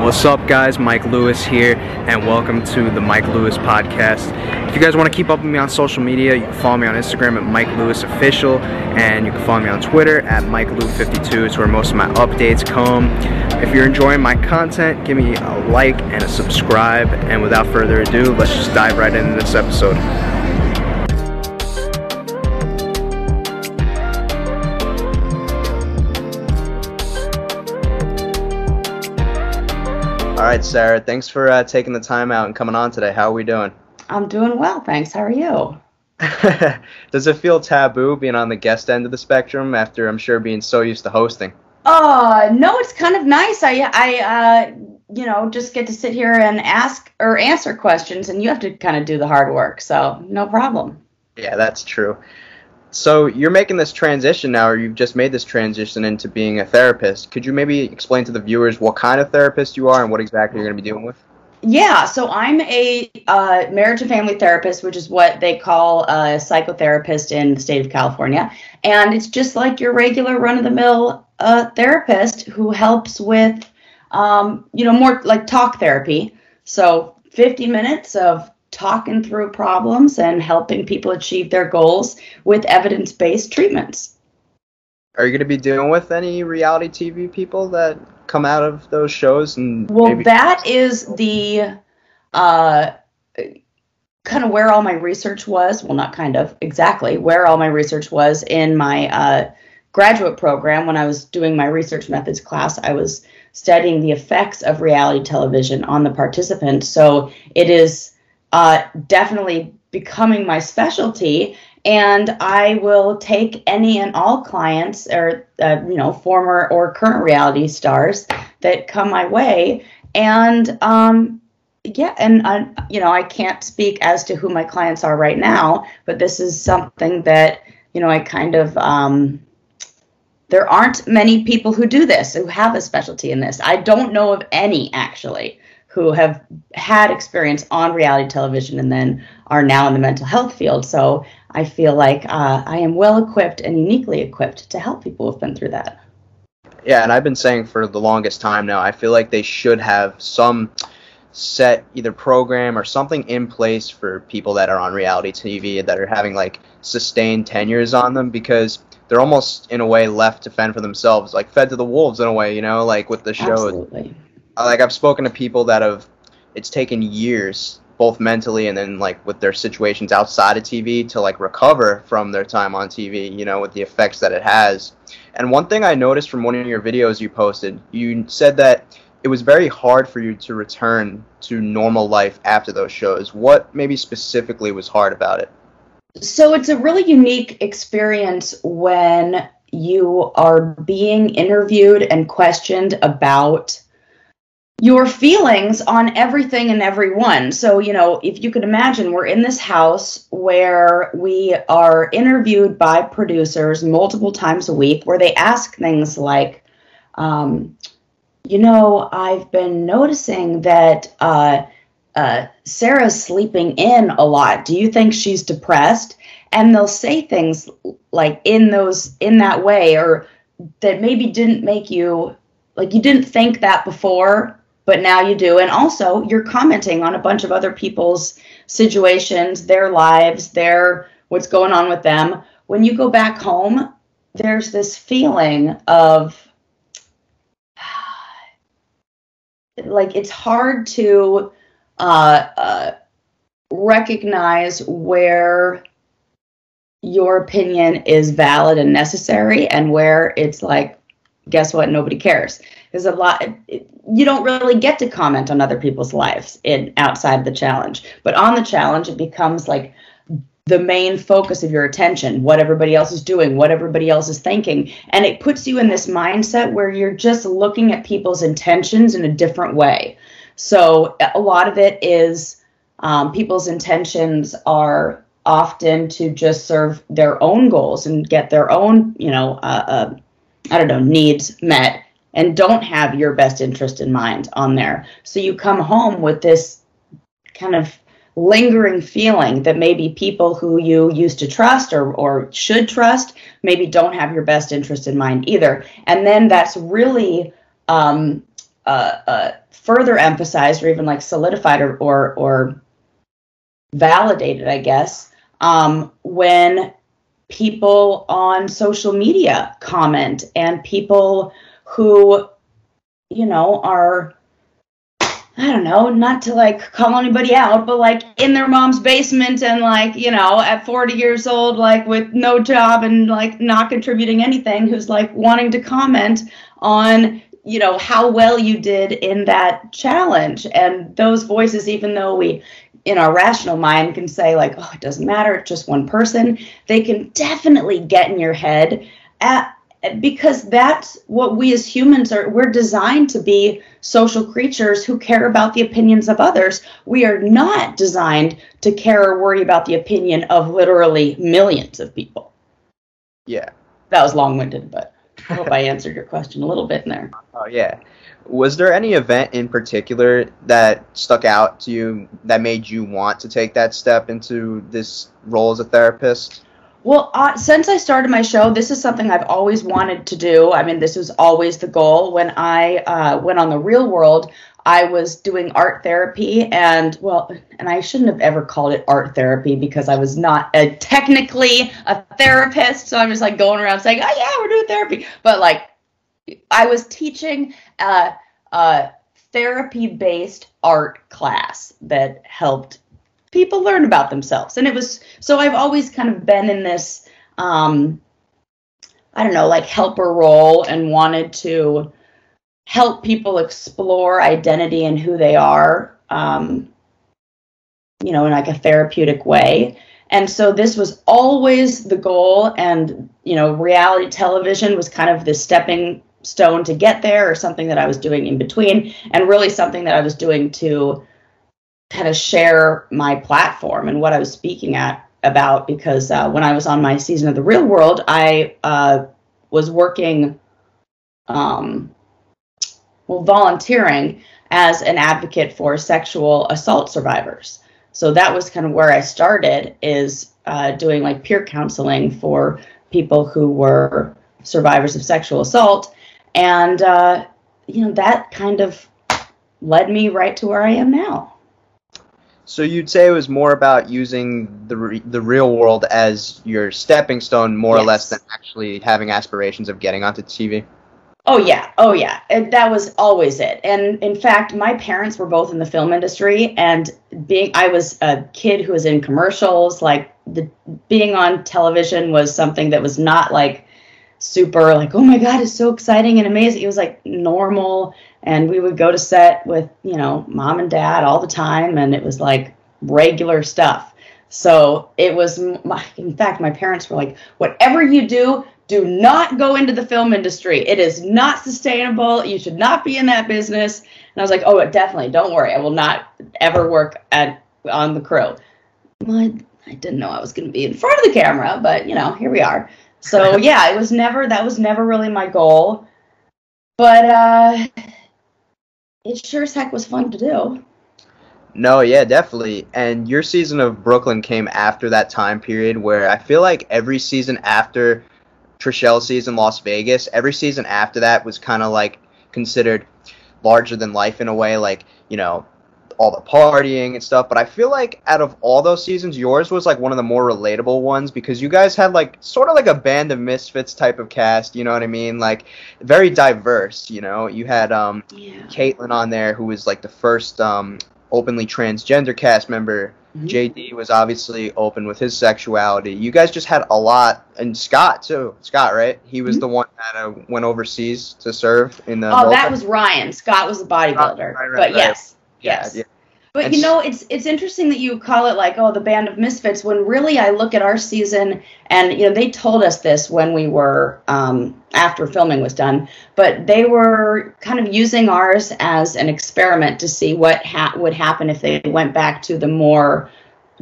What's up, guys? Mike Lewis here, and welcome to the Mike Lewis Podcast. If you guys want to keep up with me on social media, you can follow me on Instagram at Mike Lewis Official, and you can follow me on Twitter at Mike Lew52. It's where most of my updates come. If you're enjoying my content, give me a like and a subscribe. And without further ado, let's just dive right into this episode. Right, Sarah, thanks for uh, taking the time out and coming on today. How are we doing? I'm doing well, thanks. How are you? Does it feel taboo being on the guest end of the spectrum after I'm sure being so used to hosting? Uh, no, it's kind of nice. I, I, uh, you know, just get to sit here and ask or answer questions, and you have to kind of do the hard work. So no problem. Yeah, that's true. So you're making this transition now, or you've just made this transition into being a therapist. Could you maybe explain to the viewers what kind of therapist you are and what exactly you're going to be dealing with? Yeah, so I'm a uh, marriage and family therapist, which is what they call a psychotherapist in the state of California. And it's just like your regular run of the mill uh, therapist who helps with, um, you know, more like talk therapy. So 50 minutes of talking through problems and helping people achieve their goals with evidence based treatments. Are you going to be dealing with any reality TV people that come out of those shows? And well, maybe- that is the uh, kind of where all my research was. Well, not kind of exactly where all my research was in my uh, graduate program when I was doing my research methods class. I was studying the effects of reality television on the participants. So it is uh, definitely becoming my specialty and I will take any and all clients or uh, you know former or current reality stars that come my way. And um, yeah and uh, you know I can't speak as to who my clients are right now but this is something that you know I kind of um, there aren't many people who do this who have a specialty in this. I don't know of any actually who have had experience on reality television and then are now in the mental health field. So I feel like uh, I am well equipped and uniquely equipped to help people who've been through that. Yeah, and I've been saying for the longest time now, I feel like they should have some set either program or something in place for people that are on reality TV that are having like sustained tenures on them because they're almost in a way left to fend for themselves, like fed to the wolves in a way, you know, like with the show. Absolutely like I've spoken to people that have it's taken years both mentally and then like with their situations outside of TV to like recover from their time on TV, you know, with the effects that it has. And one thing I noticed from one of your videos you posted, you said that it was very hard for you to return to normal life after those shows. What maybe specifically was hard about it? So it's a really unique experience when you are being interviewed and questioned about your feelings on everything and everyone. So, you know, if you could imagine, we're in this house where we are interviewed by producers multiple times a week where they ask things like, um, you know, I've been noticing that uh, uh, Sarah's sleeping in a lot. Do you think she's depressed? And they'll say things like in those in that way, or that maybe didn't make you like you didn't think that before, but now you do. And also, you're commenting on a bunch of other people's situations, their lives, their what's going on with them. When you go back home, there's this feeling of like it's hard to uh, uh, recognize where your opinion is valid and necessary and where it's like guess what nobody cares there's a lot you don't really get to comment on other people's lives in outside the challenge. But on the challenge it becomes like the main focus of your attention what everybody else is doing what everybody else is thinking. And it puts you in this mindset where you're just looking at people's intentions in a different way. So a lot of it is um, people's intentions are often to just serve their own goals and get their own you know uh, uh, i don't know needs met and don't have your best interest in mind on there. So you come home with this kind of lingering feeling that maybe people who you used to trust or, or should trust maybe don't have your best interest in mind either. And then that's really um, uh, uh, further emphasized or even like solidified or or, or validated, I guess, um, when people on social media comment and people who, you know, are I don't know, not to like call anybody out, but like in their mom's basement and like, you know, at 40 years old, like with no job and like not contributing anything, who's like wanting to comment on, you know, how well you did in that challenge. And those voices, even though we, in our rational mind, can say, like, oh, it doesn't matter, it's just one person, they can definitely get in your head at because that's what we as humans are we're designed to be social creatures who care about the opinions of others. We are not designed to care or worry about the opinion of literally millions of people. Yeah. That was long-winded but i hope i answered your question a little bit in there. Oh yeah. Was there any event in particular that stuck out to you that made you want to take that step into this role as a therapist well, uh, since I started my show, this is something I've always wanted to do. I mean, this was always the goal. When I uh, went on the real world, I was doing art therapy, and well, and I shouldn't have ever called it art therapy because I was not a, technically a therapist. So I'm just like going around saying, "Oh yeah, we're doing therapy," but like I was teaching a, therapy-based art class that helped people learn about themselves. And it was so I've always kind of been in this um I don't know, like helper role and wanted to help people explore identity and who they are um you know, in like a therapeutic way. And so this was always the goal and you know, reality television was kind of the stepping stone to get there or something that I was doing in between and really something that I was doing to kind of share my platform and what I was speaking at about because uh, when I was on my season of the Real World, I uh, was working, um, well, volunteering as an advocate for sexual assault survivors. So that was kind of where I started, is uh, doing like peer counseling for people who were survivors of sexual assault, and uh, you know that kind of led me right to where I am now. So you'd say it was more about using the re- the real world as your stepping stone, more yes. or less, than actually having aspirations of getting onto TV. Oh yeah, oh yeah, and that was always it. And in fact, my parents were both in the film industry, and being I was a kid who was in commercials. Like the being on television was something that was not like super like oh my god it's so exciting and amazing it was like normal and we would go to set with you know mom and dad all the time and it was like regular stuff. So it was my, in fact my parents were like whatever you do do not go into the film industry. It is not sustainable. You should not be in that business. And i was like oh definitely don't worry. I will not ever work at on the crew. Well, I, I didn't know i was going to be in front of the camera but you know here we are. So yeah, it was never that was never really my goal. But uh it sure as heck was fun to do. No, yeah, definitely. And your season of Brooklyn came after that time period where I feel like every season after Trishelle season Las Vegas, every season after that was kind of like considered larger than life in a way. Like, you know, all the partying and stuff. But I feel like out of all those seasons, yours was like one of the more relatable ones because you guys had like sort of like a band of misfits type of cast. You know what I mean? Like very diverse. You know, you had um yeah. Katelynn on there who was like the first um openly transgender cast member. Mm-hmm. JD was obviously open with his sexuality. You guys just had a lot, and Scott too. Scott, right? He was mm-hmm. the one that uh, went overseas to serve in the. Oh, that was Ryan. Scott was the bodybuilder. Right, right, but right. yes, Yes. Yeah. But you know, it's it's interesting that you call it like, oh, the band of misfits. When really, I look at our season, and you know, they told us this when we were um, after filming was done, but they were kind of using ours as an experiment to see what ha- would happen if they went back to the more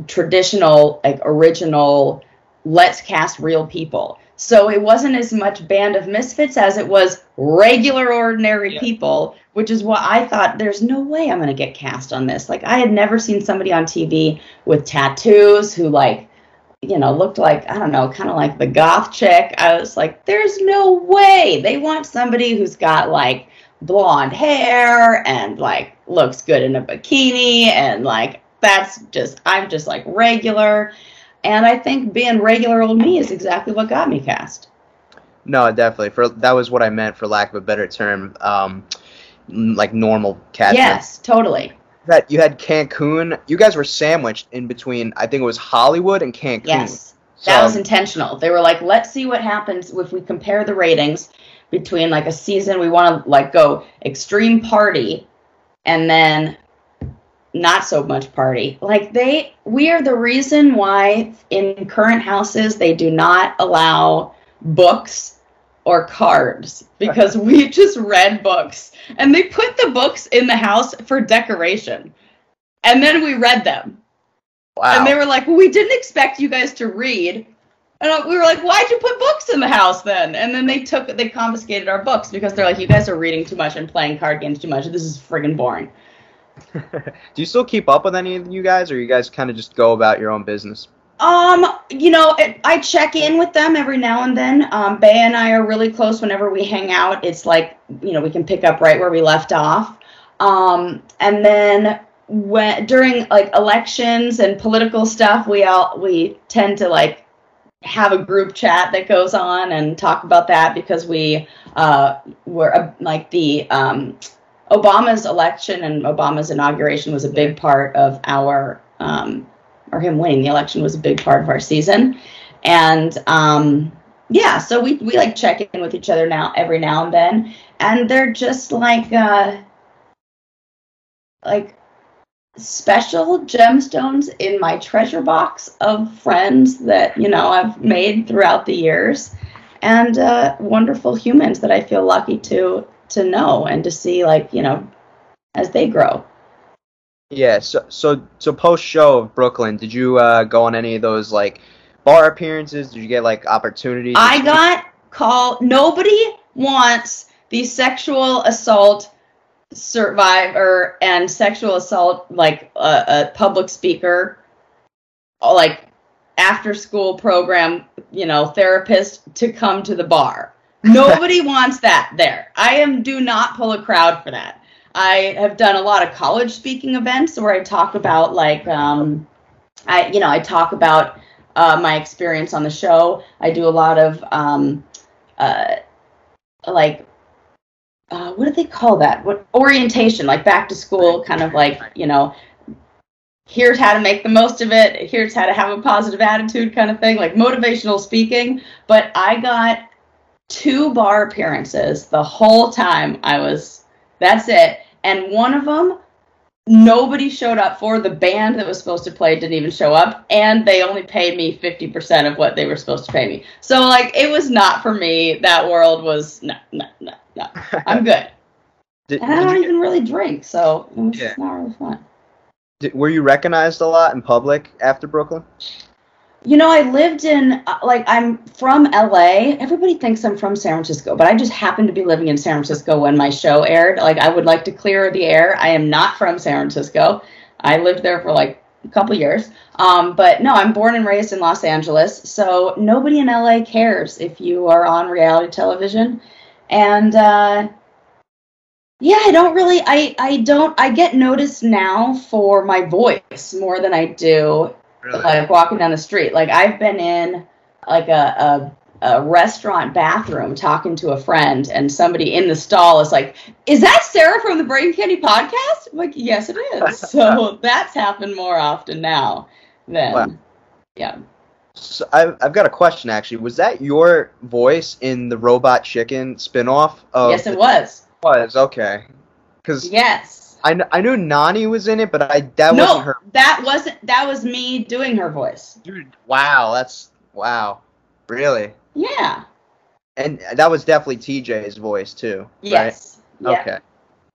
traditional, like original, let's cast real people. So it wasn't as much band of misfits as it was regular, ordinary yeah. people, which is what I thought. There's no way I'm going to get cast on this. Like I had never seen somebody on TV with tattoos who like, you know, looked like I don't know, kind of like the goth chick. I was like, there's no way they want somebody who's got like blonde hair and like looks good in a bikini and like that's just I'm just like regular. And I think being regular old me is exactly what got me cast. No, definitely. For that was what I meant, for lack of a better term. Um, like normal cat. Yes, totally. That you had Cancun. You guys were sandwiched in between. I think it was Hollywood and Cancun. Yes, that was intentional. They were like, let's see what happens if we compare the ratings between like a season. We want to like go extreme party, and then not so much party. Like they, we are the reason why in current houses they do not allow books or cards because we just read books and they put the books in the house for decoration. And then we read them. Wow. And they were like, well, we didn't expect you guys to read. And we were like, why'd you put books in the house then? And then they took, they confiscated our books because they're like, you guys are reading too much and playing card games too much. This is friggin' boring. Do you still keep up with any of you guys, or you guys kind of just go about your own business? Um, you know, it, I check in with them every now and then. Um, Bay and I are really close whenever we hang out. It's like, you know, we can pick up right where we left off. Um, and then when during like elections and political stuff, we all we tend to like have a group chat that goes on and talk about that because we uh were uh, like the um Obama's election and Obama's inauguration was a big part of our um or him winning the election was a big part of our season. And um, yeah, so we, we like check in with each other now every now and then. And they're just like uh, like special gemstones in my treasure box of friends that, you know, I've made throughout the years. And uh, wonderful humans that I feel lucky to to know and to see like, you know, as they grow. Yeah, so so so post show of Brooklyn, did you uh, go on any of those like bar appearances? Did you get like opportunities? I got called. Nobody wants the sexual assault survivor and sexual assault like a, a public speaker, like after school program, you know, therapist to come to the bar. Nobody wants that there. I am do not pull a crowd for that. I have done a lot of college speaking events where I talk about like um, I you know I talk about uh, my experience on the show. I do a lot of um, uh, like uh, what do they call that? What orientation? Like back to school, kind of like you know. Here's how to make the most of it. Here's how to have a positive attitude, kind of thing, like motivational speaking. But I got two bar appearances the whole time I was. That's it. And one of them nobody showed up for the band that was supposed to play didn't even show up and they only paid me 50% of what they were supposed to pay me. So like it was not for me. That world was no no no no. I'm good. Did, and i don't even really drink so it was yeah. not really fun. Did, were you recognized a lot in public after brooklyn you know, I lived in, uh, like, I'm from LA. Everybody thinks I'm from San Francisco, but I just happened to be living in San Francisco when my show aired. Like, I would like to clear the air. I am not from San Francisco. I lived there for like a couple years. Um, but no, I'm born and raised in Los Angeles. So nobody in LA cares if you are on reality television. And, uh, yeah, I don't really I I don't I get noticed now for my voice more than I do Really? Like walking down the street. Like I've been in like a, a, a restaurant bathroom talking to a friend, and somebody in the stall is like, "Is that Sarah from the Brain Candy podcast?" I'm like, yes, it is. so that's happened more often now than wow. yeah. So I've, I've got a question actually. Was that your voice in the Robot Chicken spinoff? Of yes, it was. Was okay. Because yes, I, kn- I knew Nany was in it, but I that no, wasn't her. that wasn't that was me doing her voice. Dude, wow, that's wow, really? Yeah. And that was definitely TJ's voice too. Yes. Right? Yeah. Okay.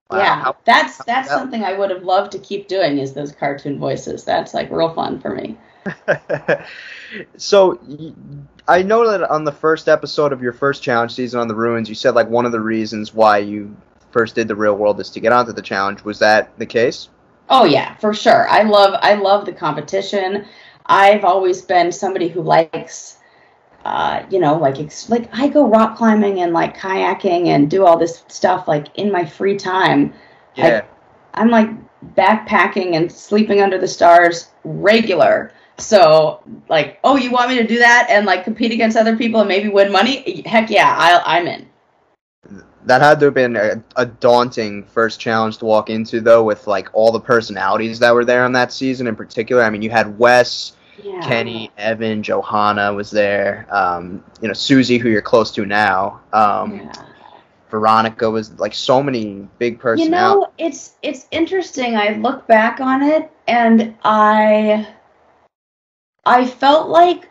Wow. Yeah, how, that's that's how, something I would have loved to keep doing is those cartoon voices. That's like real fun for me. so I know that on the first episode of your first challenge season on the ruins, you said like one of the reasons why you first did the real world is to get onto the challenge. Was that the case? Oh yeah, for sure. I love I love the competition. I've always been somebody who likes uh, you know, like ex- like I go rock climbing and like kayaking and do all this stuff like in my free time. Yeah. I, I'm like backpacking and sleeping under the stars regular. So like, oh, you want me to do that and like compete against other people and maybe win money? Heck yeah, I'll, I'm in. That had to have been a, a daunting first challenge to walk into though with like all the personalities that were there on that season in particular i mean you had wes Yeah. kenny evan johanna was there um, you know susie who you're close to now um, Yeah. veronica was like so many big personalities. You know, it's it's interesting. I look back on it and I I felt like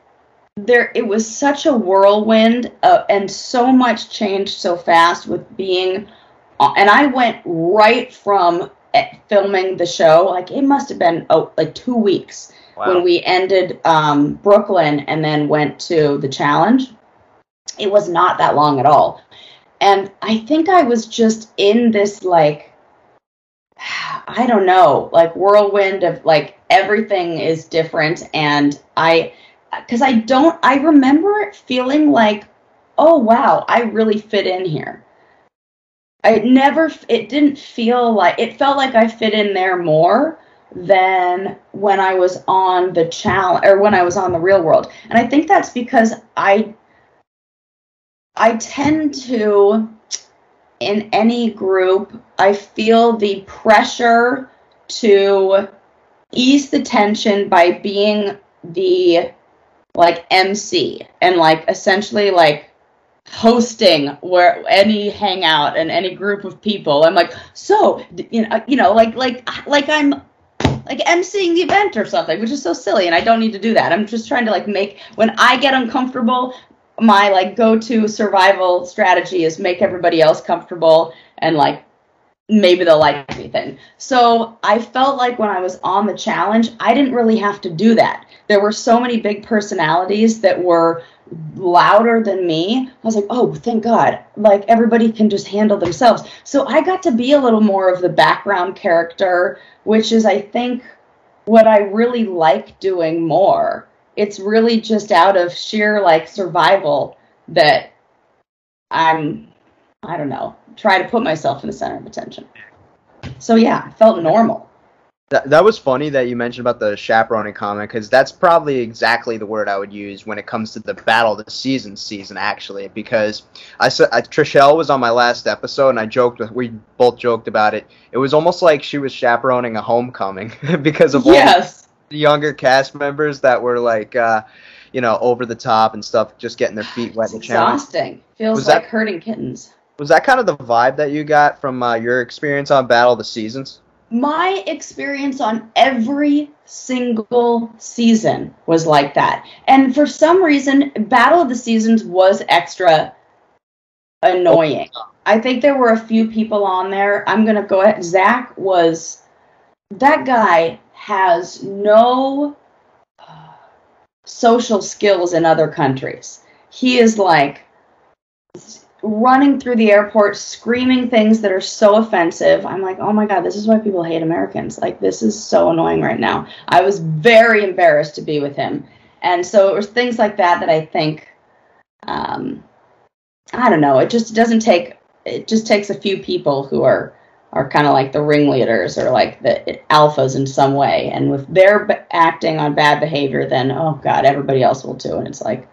there it was such a whirlwind uh, and so much changed so fast with being uh, and I went right from eh, filming the show like it must have been oh like 2 weeks wow. when we ended um, Brooklyn and then went to the challenge. It was not that long at all. And I think I was just in this like I don't know, like whirlwind of like everything is different and I cuz I don't I remember feeling like oh wow, I really fit in here. I never it didn't feel like it felt like I fit in there more than when I was on the challenge or when I was on the real world. And I think that's because I I tend to in any group, I feel the pressure to ease the tension by being the like MC and like essentially like hosting where any hangout and any group of people. I'm like, so you know, uh, you know, like like like I'm like emceeing the event or something, which is so silly, and I don't need to do that. I'm just trying to like make when I get uncomfortable, my like go-to survival strategy is make everybody else comfortable and like maybe they'll like me thing. So I felt like when I was on the challenge, I didn't really have to do that. There were so many big personalities that were louder than me. I was like, oh, thank God. Like everybody can just handle themselves. So I got to be a little more of the background character, which is, I think, what I really like doing more. It's really just out of sheer like survival that I'm, I don't know, try to put myself in the center of attention. So yeah, felt normal. That, that was funny that you mentioned about the chaperoning comment because that's probably exactly the word I would use when it comes to the battle of the season season actually because I said I, Trishelle was on my last episode and I joked with we both joked about it. It was almost like she was chaperoning a homecoming because of all Yes. the younger cast members that were like uh, you know over the top and stuff, just getting their feet wet It's in the challenge. exhausting. Feels Was like that- hurting kittens. Was that kind of the vibe that you got from uh, your experience on Battle of the Seasons? My experience on every single season was like that. And for some reason, Battle of the Seasons was extra annoying. I think there were a few people on there. I'm going to go ahead. Zach was, that guy has no uh, social skills in other countries. He is like, running through the airport screaming things that are so offensive. I'm like, oh my God, this is why people hate Americans. Like, this is so annoying right now. I was very embarrassed to be with him. And so it was things like that that I think, um, I don't know, it just doesn't take, it just takes a few people who are, are kind of like the ringleaders or like the alphas in some way. And with their acting on bad behavior, then, oh God, everybody else will too. And it's like,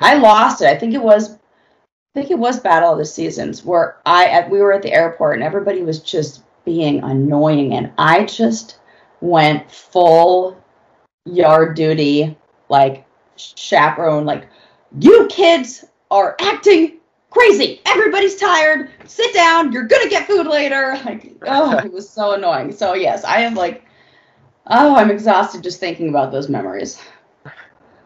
I lost it. I think it was, I think it was Battle of the Seasons where I at, we were at the airport and everybody was just being annoying, and I just went full yard duty, like chaperone, like you kids are acting crazy. Everybody's tired. Sit down. You're gonna get food later. Like, oh, it was so annoying. So yes, I am like, oh, I'm exhausted just thinking about those memories.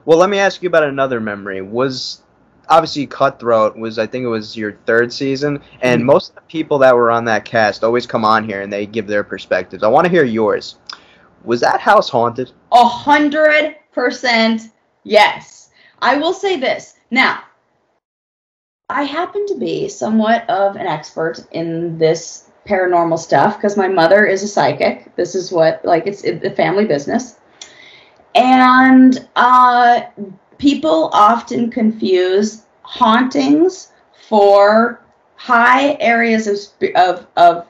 Well, let me ask you about another memory. Was obviously Cutthroat was I think it was your third season, and Mhm. most of the people that were on that cast always come on here and they give their perspectives. I want to hear yours. Was that house haunted? A hundred percent yes. I will say this. Now, I happen to be somewhat of an expert in this paranormal stuff because my mother is a psychic. This is what like it's it, the family business. And uh people often confuse hauntings for high areas of, of, of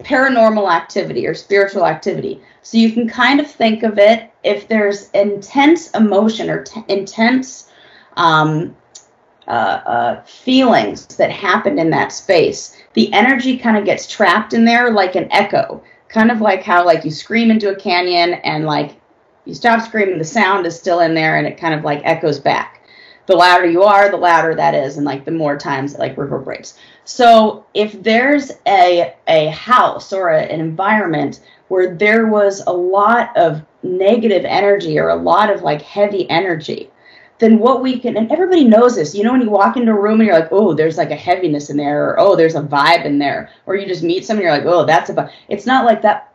paranormal activity or spiritual activity. So you can kind of think of it if there's intense emotion or t- intense um, uh, uh, feelings that happened in that space, the energy kind of gets trapped in there like an echo. Kind of like how like you scream into a canyon and like you stop screaming, the sound is still in there and it kind of like echoes back. The louder you are, the louder that is, and like the more times it like reverberates. So if there's a a house or a, an environment where there was a lot of negative energy or a lot of like heavy energy, then what we can and everybody knows this you know when you walk into a room and you're like oh there's like a heaviness in there or oh there's a vibe in there or you just meet someone you're like oh that's a vibe. it's not like that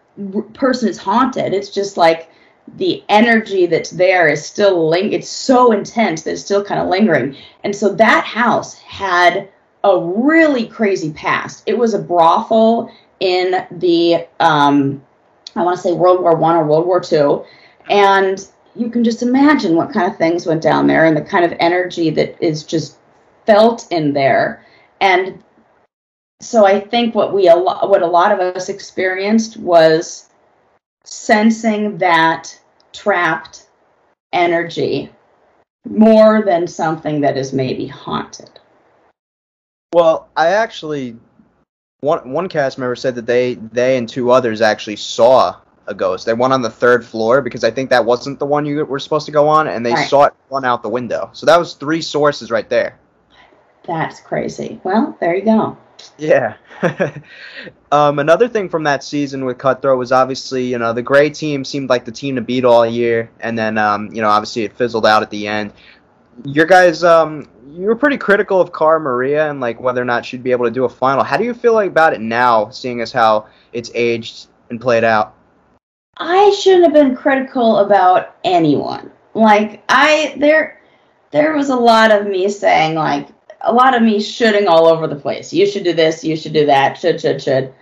person is haunted it's just like the energy that's there is still ling- it's so intense that it's still kind of lingering. And so that house had a really crazy past. It was a brothel in the um, i want to say world war one or world war two. And you can just imagine what kind of things went down there and the kind of energy that is just felt in there. And so i think what we a lot what a lot of us experienced was sensing that trapped energy more than something that is maybe haunted well i actually one one cast member said that they they and two others actually saw a ghost. They went on the third floor because I think that wasn't the one you were supposed to go on, and they right. saw it run out the window. So that was three sources right there. That's crazy. Well, there you go. Yeah. um, another thing from that season with Cutthroat was obviously, you know, the gray team seemed like the team to beat all year, and then, um, you know, obviously it fizzled out at the end. Your guys, um, you were pretty critical of Cara Maria and like whether or not she'd be able to do a final. How do you feel like about it now, seeing as how it's aged and played out? I shouldn't have been critical about anyone. Like I there there was a lot of me saying like a lot of me shooting all over the place. You should do this, you should do that, should should should.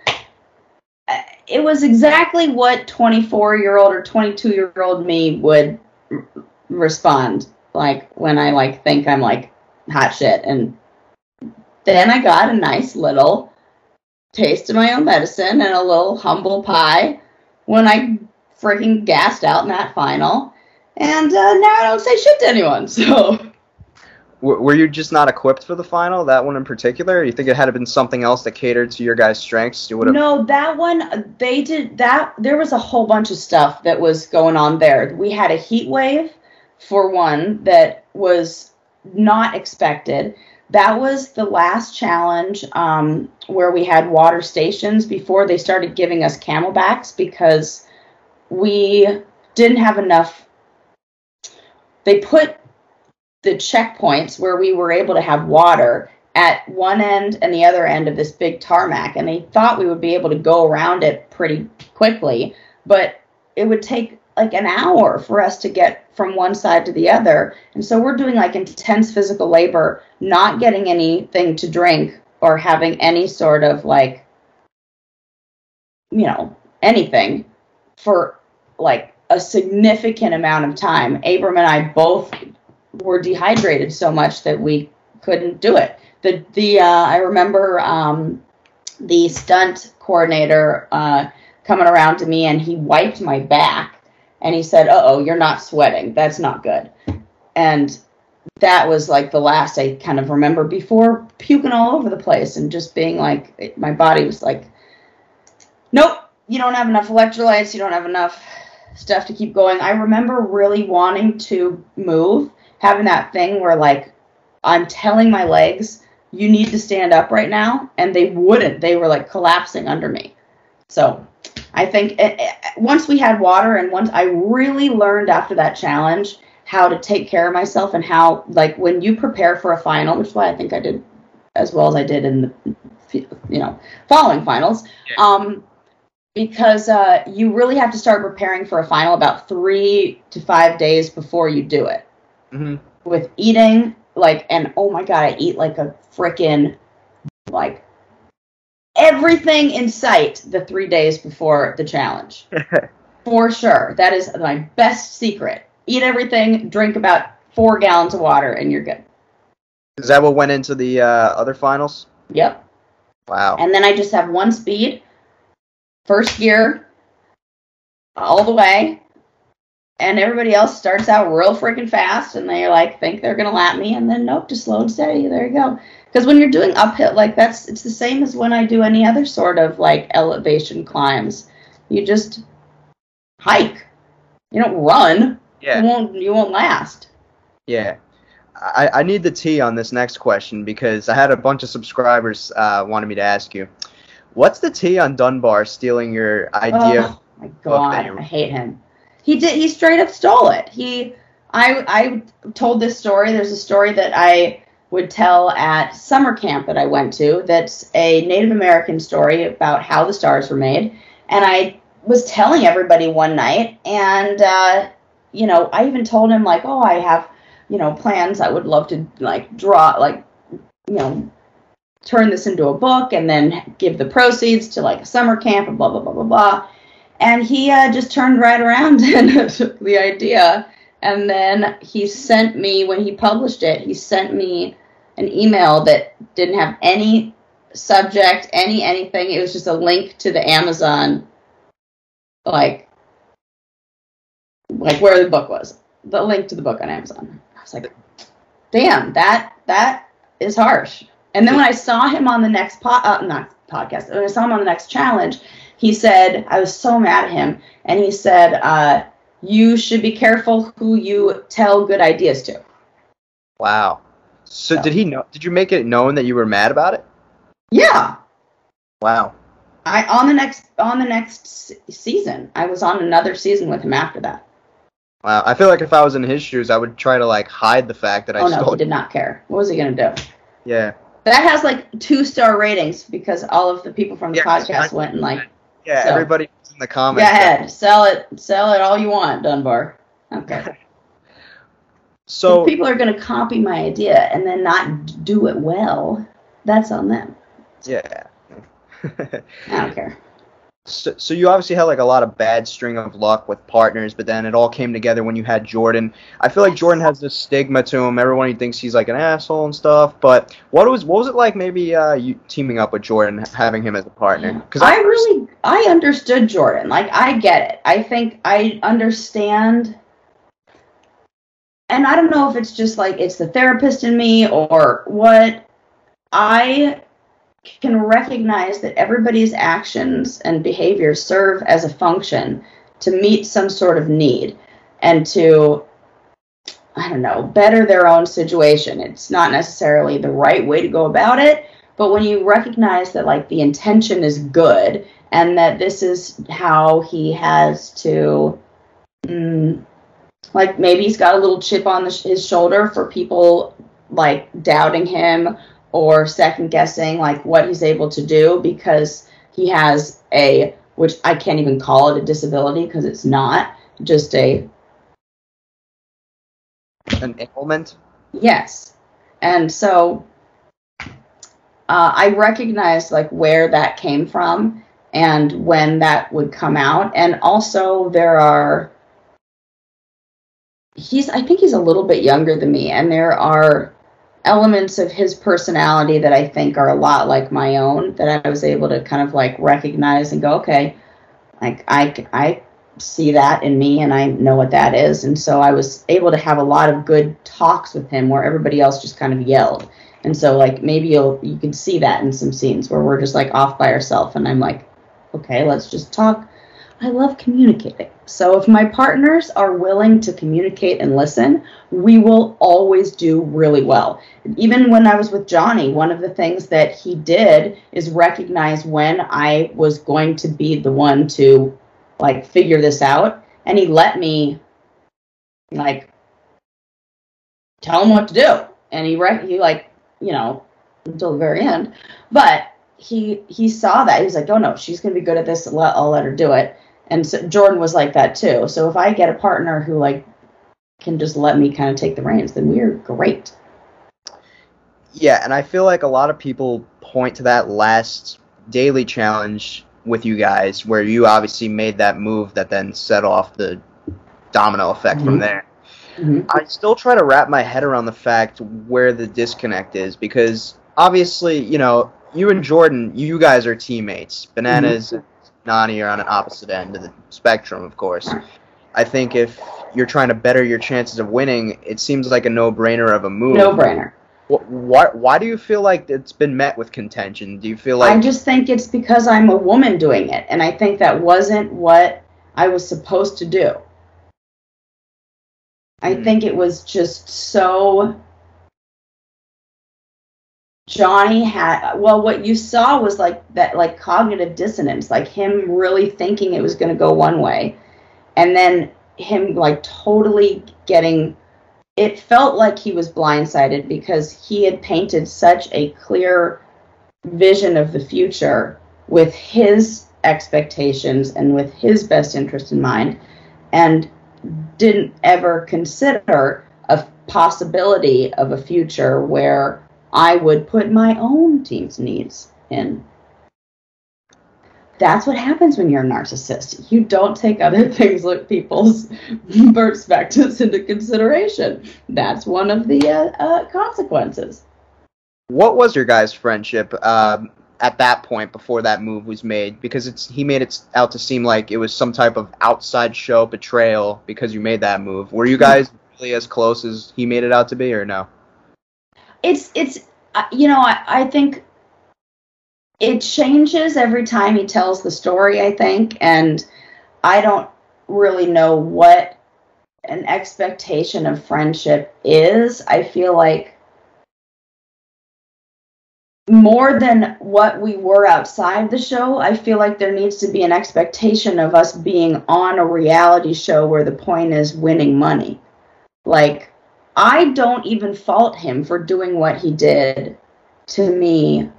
Uh, it was exactly what 24 year old or 22 year old me would r- respond like when I like think I'm like hot shit and then I got a nice little taste of my own medicine and a little humble pie when I freaking gassed out in that final. And uh, now I don't say shit to anyone. So. Were you just not equipped for the final? That one in particular? You think it had been something else that catered to your guys' strengths? You would have. No, that one they did that. There was a whole bunch of stuff that was going on there. We had a heat wave, for one, that was not expected. That was the last challenge um, where we had water stations before they started giving us CamelBaks because we didn't have enough. They put the checkpoints where we were able to have water at one end and the other end of this big tarmac, and they thought we would be able to go around it pretty quickly, but it would take like an hour for us to get from one side to the other. And so we're doing like intense physical labor, not getting anything to drink or having any sort of like, you know, anything for like a significant amount of time. Abram and I both were dehydrated so much that we couldn't do it. The the uh, I remember um, the stunt coordinator uh, coming around to me and he wiped my back and he said, "Uh oh, you're not sweating. That's not good." And that was like the last I kind of remember before puking all over the place and just being like, my body was like, "Nope, you don't have enough electrolytes. You don't have enough stuff to keep going. I remember really wanting to move, having that thing where like I'm telling my legs, you need to stand up right now, and they wouldn't. They were like collapsing under me. So I think it, it, once we had water, and once I really learned after that challenge how to take care of myself and how like when you prepare for a final, which is why I think I did as well as I did in the you know following finals. Yeah. Um, because uh, you really have to start preparing for a final about three to five days before you do it. Mm-hmm. With eating, like, and oh my god, I eat like a freaking, like, everything in sight the three days before the challenge. for sure. That is my best secret. Eat everything, drink about four gallons of water, and you're good. Is that what went into the uh, other finals? Yep. Wow. And then I just have one speed, first gear, all the way. And everybody else starts out real freaking fast, and they like think they're gonna lap me, and then nope, just slow and steady. There you go. Because when you're doing uphill, like that's it's the same as when I do any other sort of like elevation climbs. You just hike. You don't run. yeah. You won't. You won't last. Yeah. I, I need the tea on this next question because I had a bunch of subscribers uh, wanted me to ask you. What's the tea on Dunbar stealing your idea? Oh my god, I hate him. He did. He straight up stole it. He, I, I told this story. There's a story that I would tell at summer camp that I went to. That's a Native American story about how the stars were made, and I was telling everybody one night, and uh, you know, I even told him like, oh, I have, you know, plans. I would love to like draw, like, you know, turn this into a book and then give the proceeds to like a summer camp and blah blah blah blah blah. And he uh, just turned right around and took the idea. And then he sent me when he published it. He sent me an email that didn't have any subject, any anything. It was just a link to the Amazon, like, like where the book was. The link to the book on Amazon. I was like, damn, that that is harsh. And then when I saw him on the next po- uh, not podcast, when I saw him on the next challenge, he said I was so mad at him, and he said, uh, "You should be careful who you tell good ideas to." Wow. So So- did he know? Did you make it known that you were mad about it? Yeah, Wow. I on the next on the next season, I was on another season with him after that. Wow. I feel like if I was in his shoes, I would try to like hide the fact that I oh no, stole. he did not care. What was he gonna do? Yeah. That has like two star ratings because all of the people from the Yeah, podcast went and like, Yeah. So- everybody in the comments. go ahead, sell it, sell it all you want, Dunbar. Okay. So if people are going to copy my idea and then not do it well, that's on them. yeah. I don't care. So, so you obviously had like a lot of bad string of luck with partners, but then it all came together when you had Jordan. I feel like Jordan has this stigma to him. Everyone thinks he's like an asshole and stuff. But what was what was it like? Maybe uh, you teaming up with Jordan, having him as a partner? Because I really, I understood Jordan. Like, I get it. I think I understand. And I don't know if it's just like it's the therapist in me or what. I can recognize that everybody's actions and behaviors serve as a function to meet some sort of need and to I don't know, better their own situation. It's not necessarily the right way to go about it, but when you recognize that like the intention is good and that this is how he has to mm, like maybe he's got a little chip on the, his shoulder for people like doubting him or second guessing like what he's able to do because he has a which I can't even call it a disability because it's not just a an implement. Yes. And so uh, I recognized like where that came from and when that would come out. And also there are he's I think he's a little bit younger than me and there are elements of his personality that I think are a lot like my own that I was able to kind of like recognize and go, okay, like I I see that in me and I know what that is. And so I was able to have a lot of good talks with him where everybody else just kind of yelled. And so like maybe you'll you can see that in some scenes where we're just like off by ourselves and I'm like, okay, let's just talk. I love communicating. So if my partners are willing to communicate and listen, we will always do really well. Even when I was with Johnny, one of the things that he did is recognize when I was going to be the one to like figure this out and he let me like tell him what to do. And he rec- he like you know until the very end. But he he saw that. He was like oh no she's gonna be good at this. I'll let her do it and so jordan was like that too so if i get a partner who like can just let me kind of take the reins then we're great Yeah, and I feel like a lot of people point to that last daily challenge with you guys, where you obviously made that move that then set off the domino effect from Mhm. there. mm-hmm. I still try to wrap my head around the fact where the disconnect is because obviously, you know, you and Jordan, you guys are teammates. Bananas mm-hmm. Nany are on an opposite end of the spectrum, of course. I think if you're trying to better your chances of winning, it seems like a no-brainer of a move. No-brainer. Why, why do you feel like it's been met with contention? Do you feel like I just think it's because I'm a woman doing it, and I think that wasn't what I was supposed to do. I mm. think it was just so. Johnny had well, what you saw was like that, like cognitive dissonance, like him really thinking it was going to go one way, and then him like totally getting it felt like he was blindsided because he had painted such a clear vision of the future with his expectations and with his best interest in mind and didn't ever consider a possibility of a future where I would put my own team's needs in that's what happens when you're a narcissist. You don't take other things like people's perspectives into consideration. That's one of the uh, uh, consequences. What was your guys' friendship um, at that point before that move was made? Because it's he made it out to seem like it was some type of outside show betrayal because you made that move. Were you guys really as close as he made it out to be, or no? It's it's uh, you know I, I think it changes every time he tells the story, I think, and I don't really know what an expectation of friendship is. I feel like more than what we were outside the show, I feel like there needs to be an expectation of us being on a reality show where the point is winning money. Like, I don't even fault him for doing what he did to me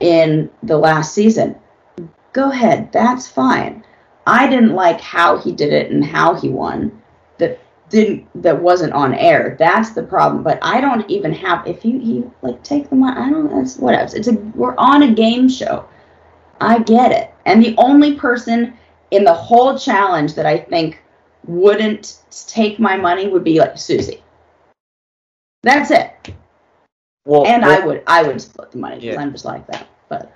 in the last season. Go ahead, that's fine. I didn't like how he did it and how he won. That didn't that wasn't on air. That's the problem. But I don't even have if you he like take the money. I don't. That's whatever. It's a we're on a game show. I get it. And the only person in the whole challenge that I think wouldn't take my money would be like Susie. That's it. Well, and I would I would split the money because yeah. I'm just like that. But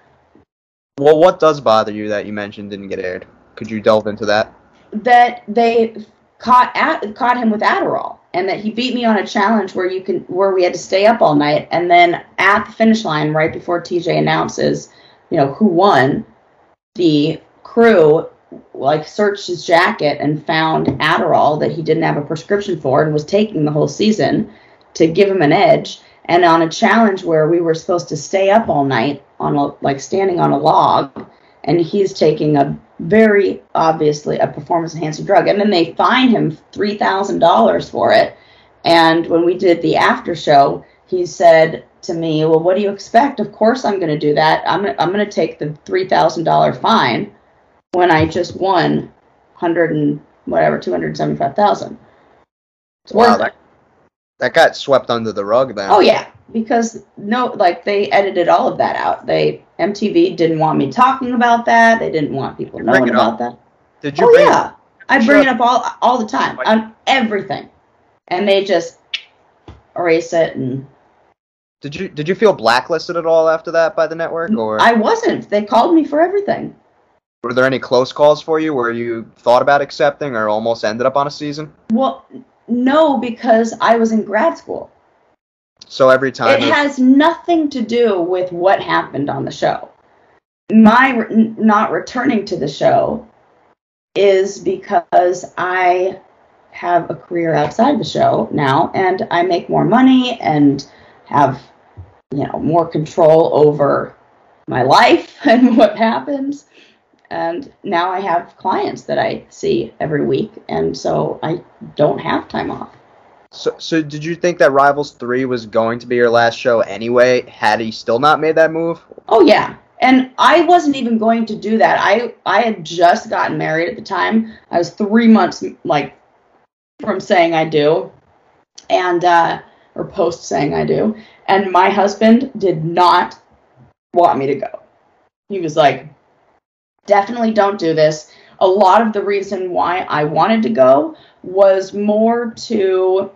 well, what does bother you that you mentioned didn't get aired? Could you delve into that? That they caught at, caught him with Adderall, and that he beat me on a challenge where you can where we had to stay up all night, and then at the finish line, right before TJ announces, you know who won, the crew like searched his jacket and found Adderall that he didn't have a prescription for and was taking the whole season to give him an edge and on a challenge where we were supposed to stay up all night on a like standing on a log and he's taking a very obviously a performance enhancing drug. And then they fine him $3000 for it. And when we did the after show he said to me well what do you expect? Of course i'm going to do that. I'm, I'm going to take the $3000 fine when i just won 100 and whatever 275000 wow, that, that got swept under the rug then. Oh yeah, because no, like they edited all of that out. They MTV didn't want me talking about that. They didn't want people knowing about that. Did you? Oh yeah, I bring it up all all the time on everything, and they just erase it and. Did you did you feel blacklisted at all after that by the network or? I wasn't. They called me for everything. Were there any close calls for you where you thought about accepting or almost ended up on a season? Well, no, because I was in grad school. So every time it has nothing to do with what happened on the show. My re- not returning to the show is because I have a career outside the show now and I make more money and have you know more control over my life and what happens and now I have clients that I see every week, and so I don't have time off. So, so did you think that Rivals Three was going to be your last show anyway? Had he still not made that move? Oh yeah, and I wasn't even going to do that. I I had just gotten married at the time. I was three months like from saying I do, and uh, or post saying I do, and my husband did not want me to go. He was like, definitely don't do this. a lot of the reason why I wanted to go was more to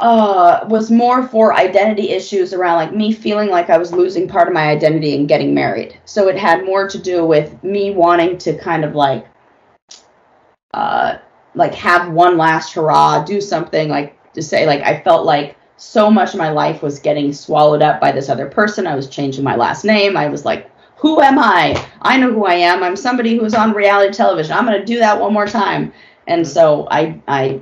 uh was more for identity issues around like me feeling like I was losing part of my identity and getting married. So it had more to do with me wanting to kind of like uh like have one last hurrah, do something like to say like I felt like so much of my life was getting swallowed up by this other person. I was changing my last name. I was like, who am I? I know who I am. I'm somebody who's on reality television. I'm going to do that one more time. And so I I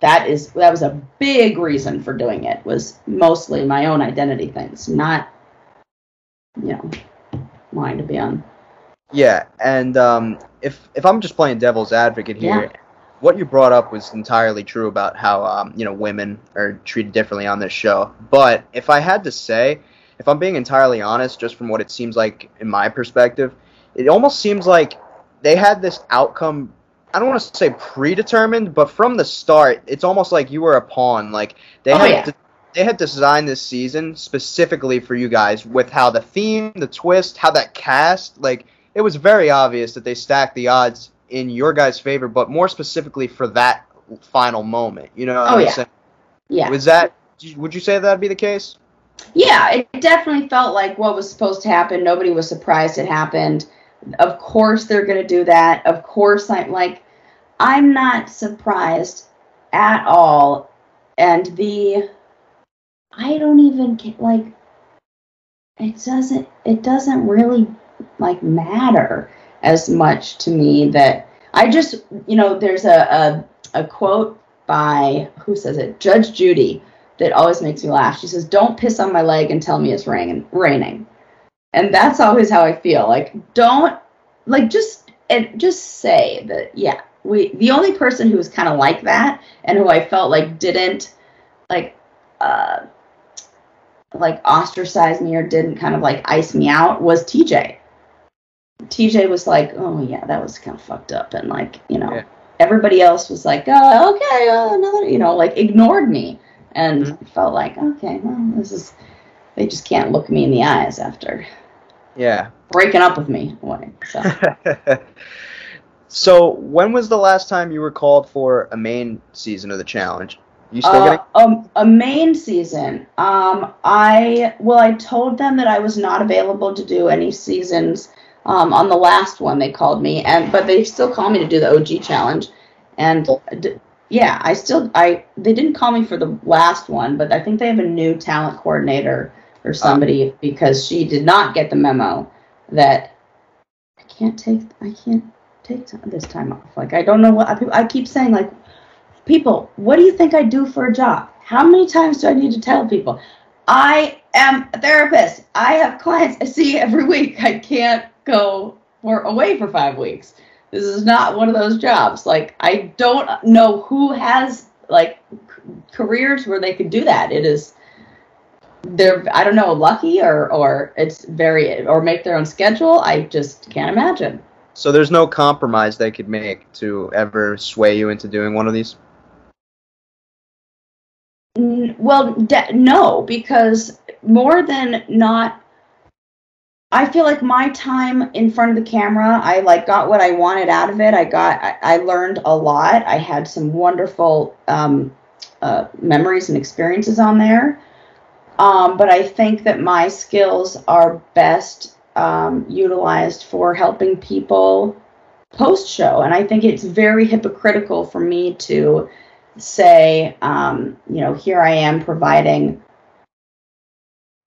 that is that was a big reason for doing it was mostly my own identity things, not you know, wanting to be on. Yeah, and um, if if I'm just playing devil's advocate here, Yeah. what you brought up was entirely true about how um, you know women are treated differently on this show. But if I had to say, if I'm being entirely honest, just from what it seems like in my perspective, it almost seems like they had this outcome. I don't want to say predetermined, but from the start, it's almost like you were a pawn. Like they Oh, had yeah. de- they had designed this season specifically for you guys with how the theme, the twist, how that cast, like it was very obvious that they stacked the odds in your guys' favor, but more specifically for that final moment. You know, what Oh, I'm yeah. saying? Yeah. Was that? Would you say that'd be the case? Yeah, it definitely felt like what was supposed to happen. Nobody was surprised it happened. Of course they're going to do that. Of course I'm like I'm not surprised at all. And the I don't even get like it doesn't it doesn't really like matter as much to me that I just you know there's a a, a quote by who says it Judge Judy that always makes me laugh. She says, "Don't piss on my leg and tell me it's raining." Raining, and that's always how I feel. Like, don't like just and just say that. Yeah, we. The only person who was kind of like that and who I felt like didn't like uh like ostracize me or didn't kind of like ice me out was TJ. TJ was like, "Oh yeah, that was kind of fucked up," and like you know. Yeah. Everybody else was like, oh, okay, uh, another, you know, like ignored me and felt like, okay, well, this is, they just can't look me in the eyes after Yeah. breaking up with me. So, so when was the last time you were called for a main season of the challenge? You still uh, getting? um, a main season. Um, I well, I told them that I was not available to do any seasons. Um, on the last one, they called me, and but they still call me to do the OG challenge, and d- yeah, I still I they didn't call me for the last one, but I think they have a new talent coordinator or somebody oh. because she did not get the memo that I can't take I can't take this time off. Like I don't know what I, I keep saying like people, what do you think I do for a job? How many times do I need to tell people? I am a therapist. I have clients I see every week. I can't go for away for five weeks. This is not one of those jobs. Like I don't know who has like careers where they could do that. It is they're I don't know lucky or or it's very or make their own schedule. I just can't imagine. So there's no compromise they could make to ever sway you into doing one of these. Well, de- no, because more than not, I feel like my time in front of the camera, I like got what I wanted out of it. I got, I, I learned a lot. I had some wonderful um, uh, memories and experiences on there. Um, but I think that my skills are best um, utilized for helping people post show, and I think it's very hypocritical for me to say, um, you know, here I am providing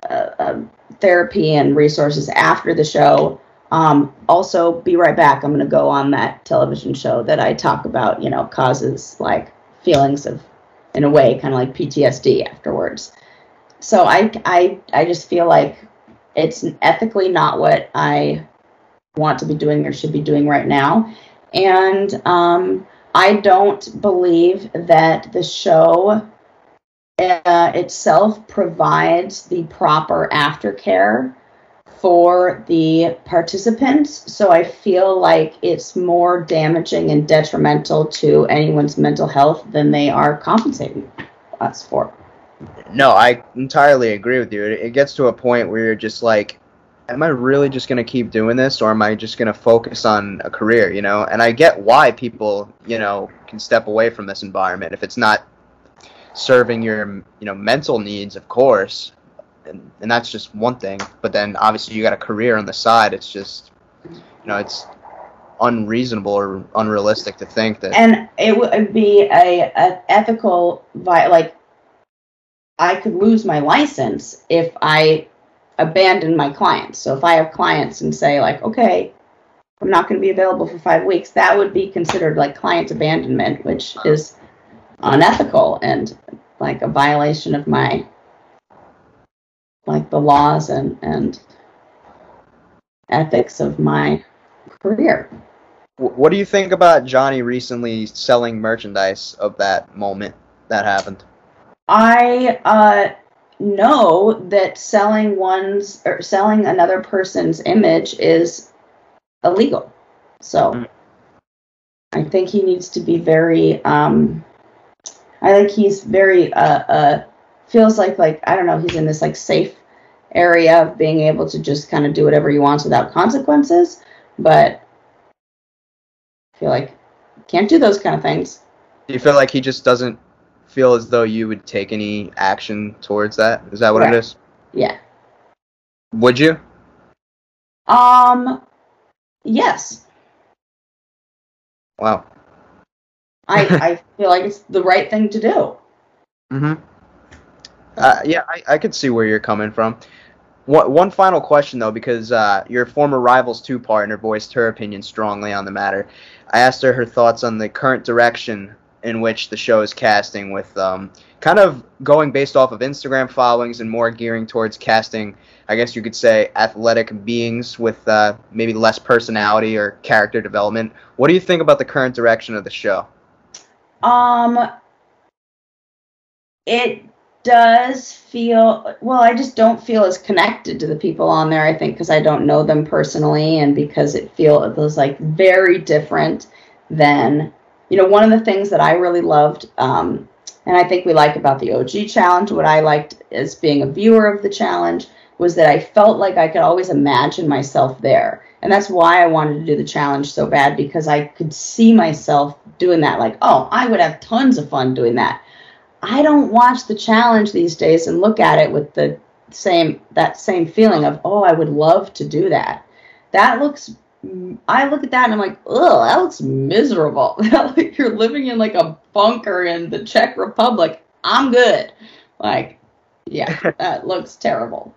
uh, uh, therapy and resources after the show. Um, also, be right back. I'm going to go on that television show that I talk about, you know, causes like feelings of, in a way, kind of like PTSD afterwards. So I, I, I just feel like it's ethically not what I want to be doing or should be doing right now. And, um, I don't believe that the show uh, itself provides the proper aftercare for the participants. So I feel like it's more damaging and detrimental to anyone's mental health than they are compensating us for. No, I entirely agree with you. It, it gets to a point where you're just like, am I really just going to keep doing this or am I just going to focus on a career, you know? And I get why people, you know, can step away from this environment if it's not serving your, you know, mental needs, of course. And, and that's just one thing, but then obviously you got a career on the side. It's just, you know, it's unreasonable or unrealistic to think that. And it would be a, a ethical, like, I could lose my license if I abandon my clients. So if I have clients and say like, okay, I'm not going to be available for five weeks, that would be considered like client abandonment, which is unethical and like a violation of my like the laws and and ethics of my career. What do you think about Johnny recently selling merchandise of that moment that happened? I uh, know that selling one's or selling another person's image is illegal. So mm. I think he needs to be very. Um, I think he's very. Uh, uh, feels like like I don't know. He's in this like safe area of being able to just kind of do whatever he wants without consequences, but I feel like can't do those kind of things. Do you feel like he just doesn't feel as though you would take any action towards that? Is that what it is? Yeah. Would you? Um, yes. Wow. I I feel like it's the right thing to do. Mm-hmm. Uh, yeah, I, I could see where you're coming from. One, one final question though, because uh, your former Rivals 2 partner voiced her opinion strongly on the matter. I asked her her thoughts on the current direction in which the show is casting, with um, kind of going based off of Instagram followings and more gearing towards casting, I guess you could say, athletic beings with uh, maybe less personality or character development. What do you think about the current direction of the show? Um, it does feel well i just don't feel as connected to the people on there i think because i don't know them personally and because it feels like very different than you know, one of the things that I really loved, um, and I think we like about the OG challenge, what I liked as being a viewer of the challenge, was that I felt like I could always imagine myself there. And that's why I wanted to do the challenge so bad because I could see myself doing that. Like, oh, I would have tons of fun doing that. I don't watch the challenge these days and look at it with the same that same feeling of, oh, I would love to do that. That looks I look at that and I'm like, oh, that looks miserable. like you're living in like a bunker in the Czech Republic. I'm good. Like, yeah, that looks terrible.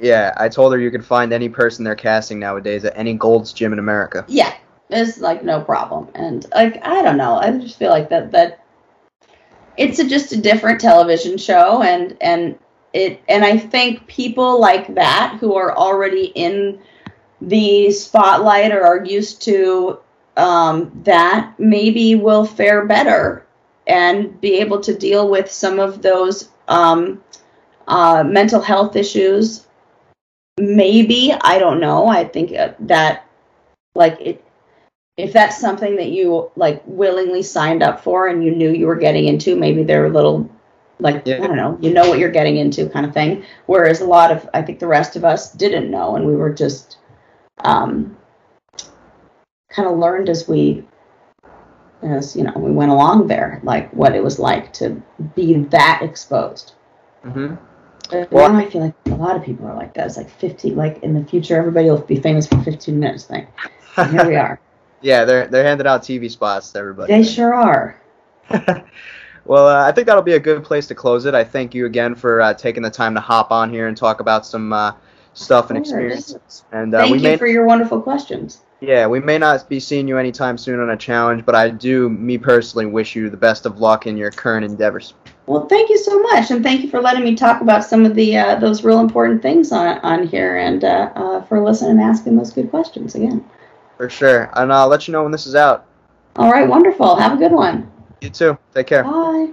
Yeah, I told her you could find any person they're casting nowadays at any Gold's Gym in America. Yeah, it's like no problem. And like I don't know, I just feel like that that it's a, just a different television show, and and it and I think people like that who are already in the spotlight or are used to um, that maybe will fare better and be able to deal with some of those um, uh, mental health issues. Maybe I don't know. I think uh, that like it, if that's something that you like willingly signed up for and you knew you were getting into, maybe they're a little like yeah. I don't know, you know what you're getting into kind of thing. Whereas a lot of I think the rest of us didn't know and we were just um, kind of learned as we as you know we went along there like what it was like to be that exposed mm-hmm. well, now I feel like a lot of people are like that. It's like 50, like in the future, everybody will be famous for 15 minutes thing. And here we are. Yeah, they're they're handing out TV spots to everybody. They sure are. well, uh, I think that'll be a good place to close it. I thank you again for uh, taking the time to hop on here and talk about some uh, stuff and experiences. And uh, Thank you may, for your wonderful questions. Yeah, we may not be seeing you anytime soon on a challenge, but I do, me personally, wish you the best of luck in your current endeavors. Well, thank you so much, and thank you for letting me talk about some of the uh, those real important things on on here, and uh, uh, for listening and asking those good questions again. For sure, and I'll let you know when this is out. All right, wonderful. Have a good one. You too. Take care. Bye.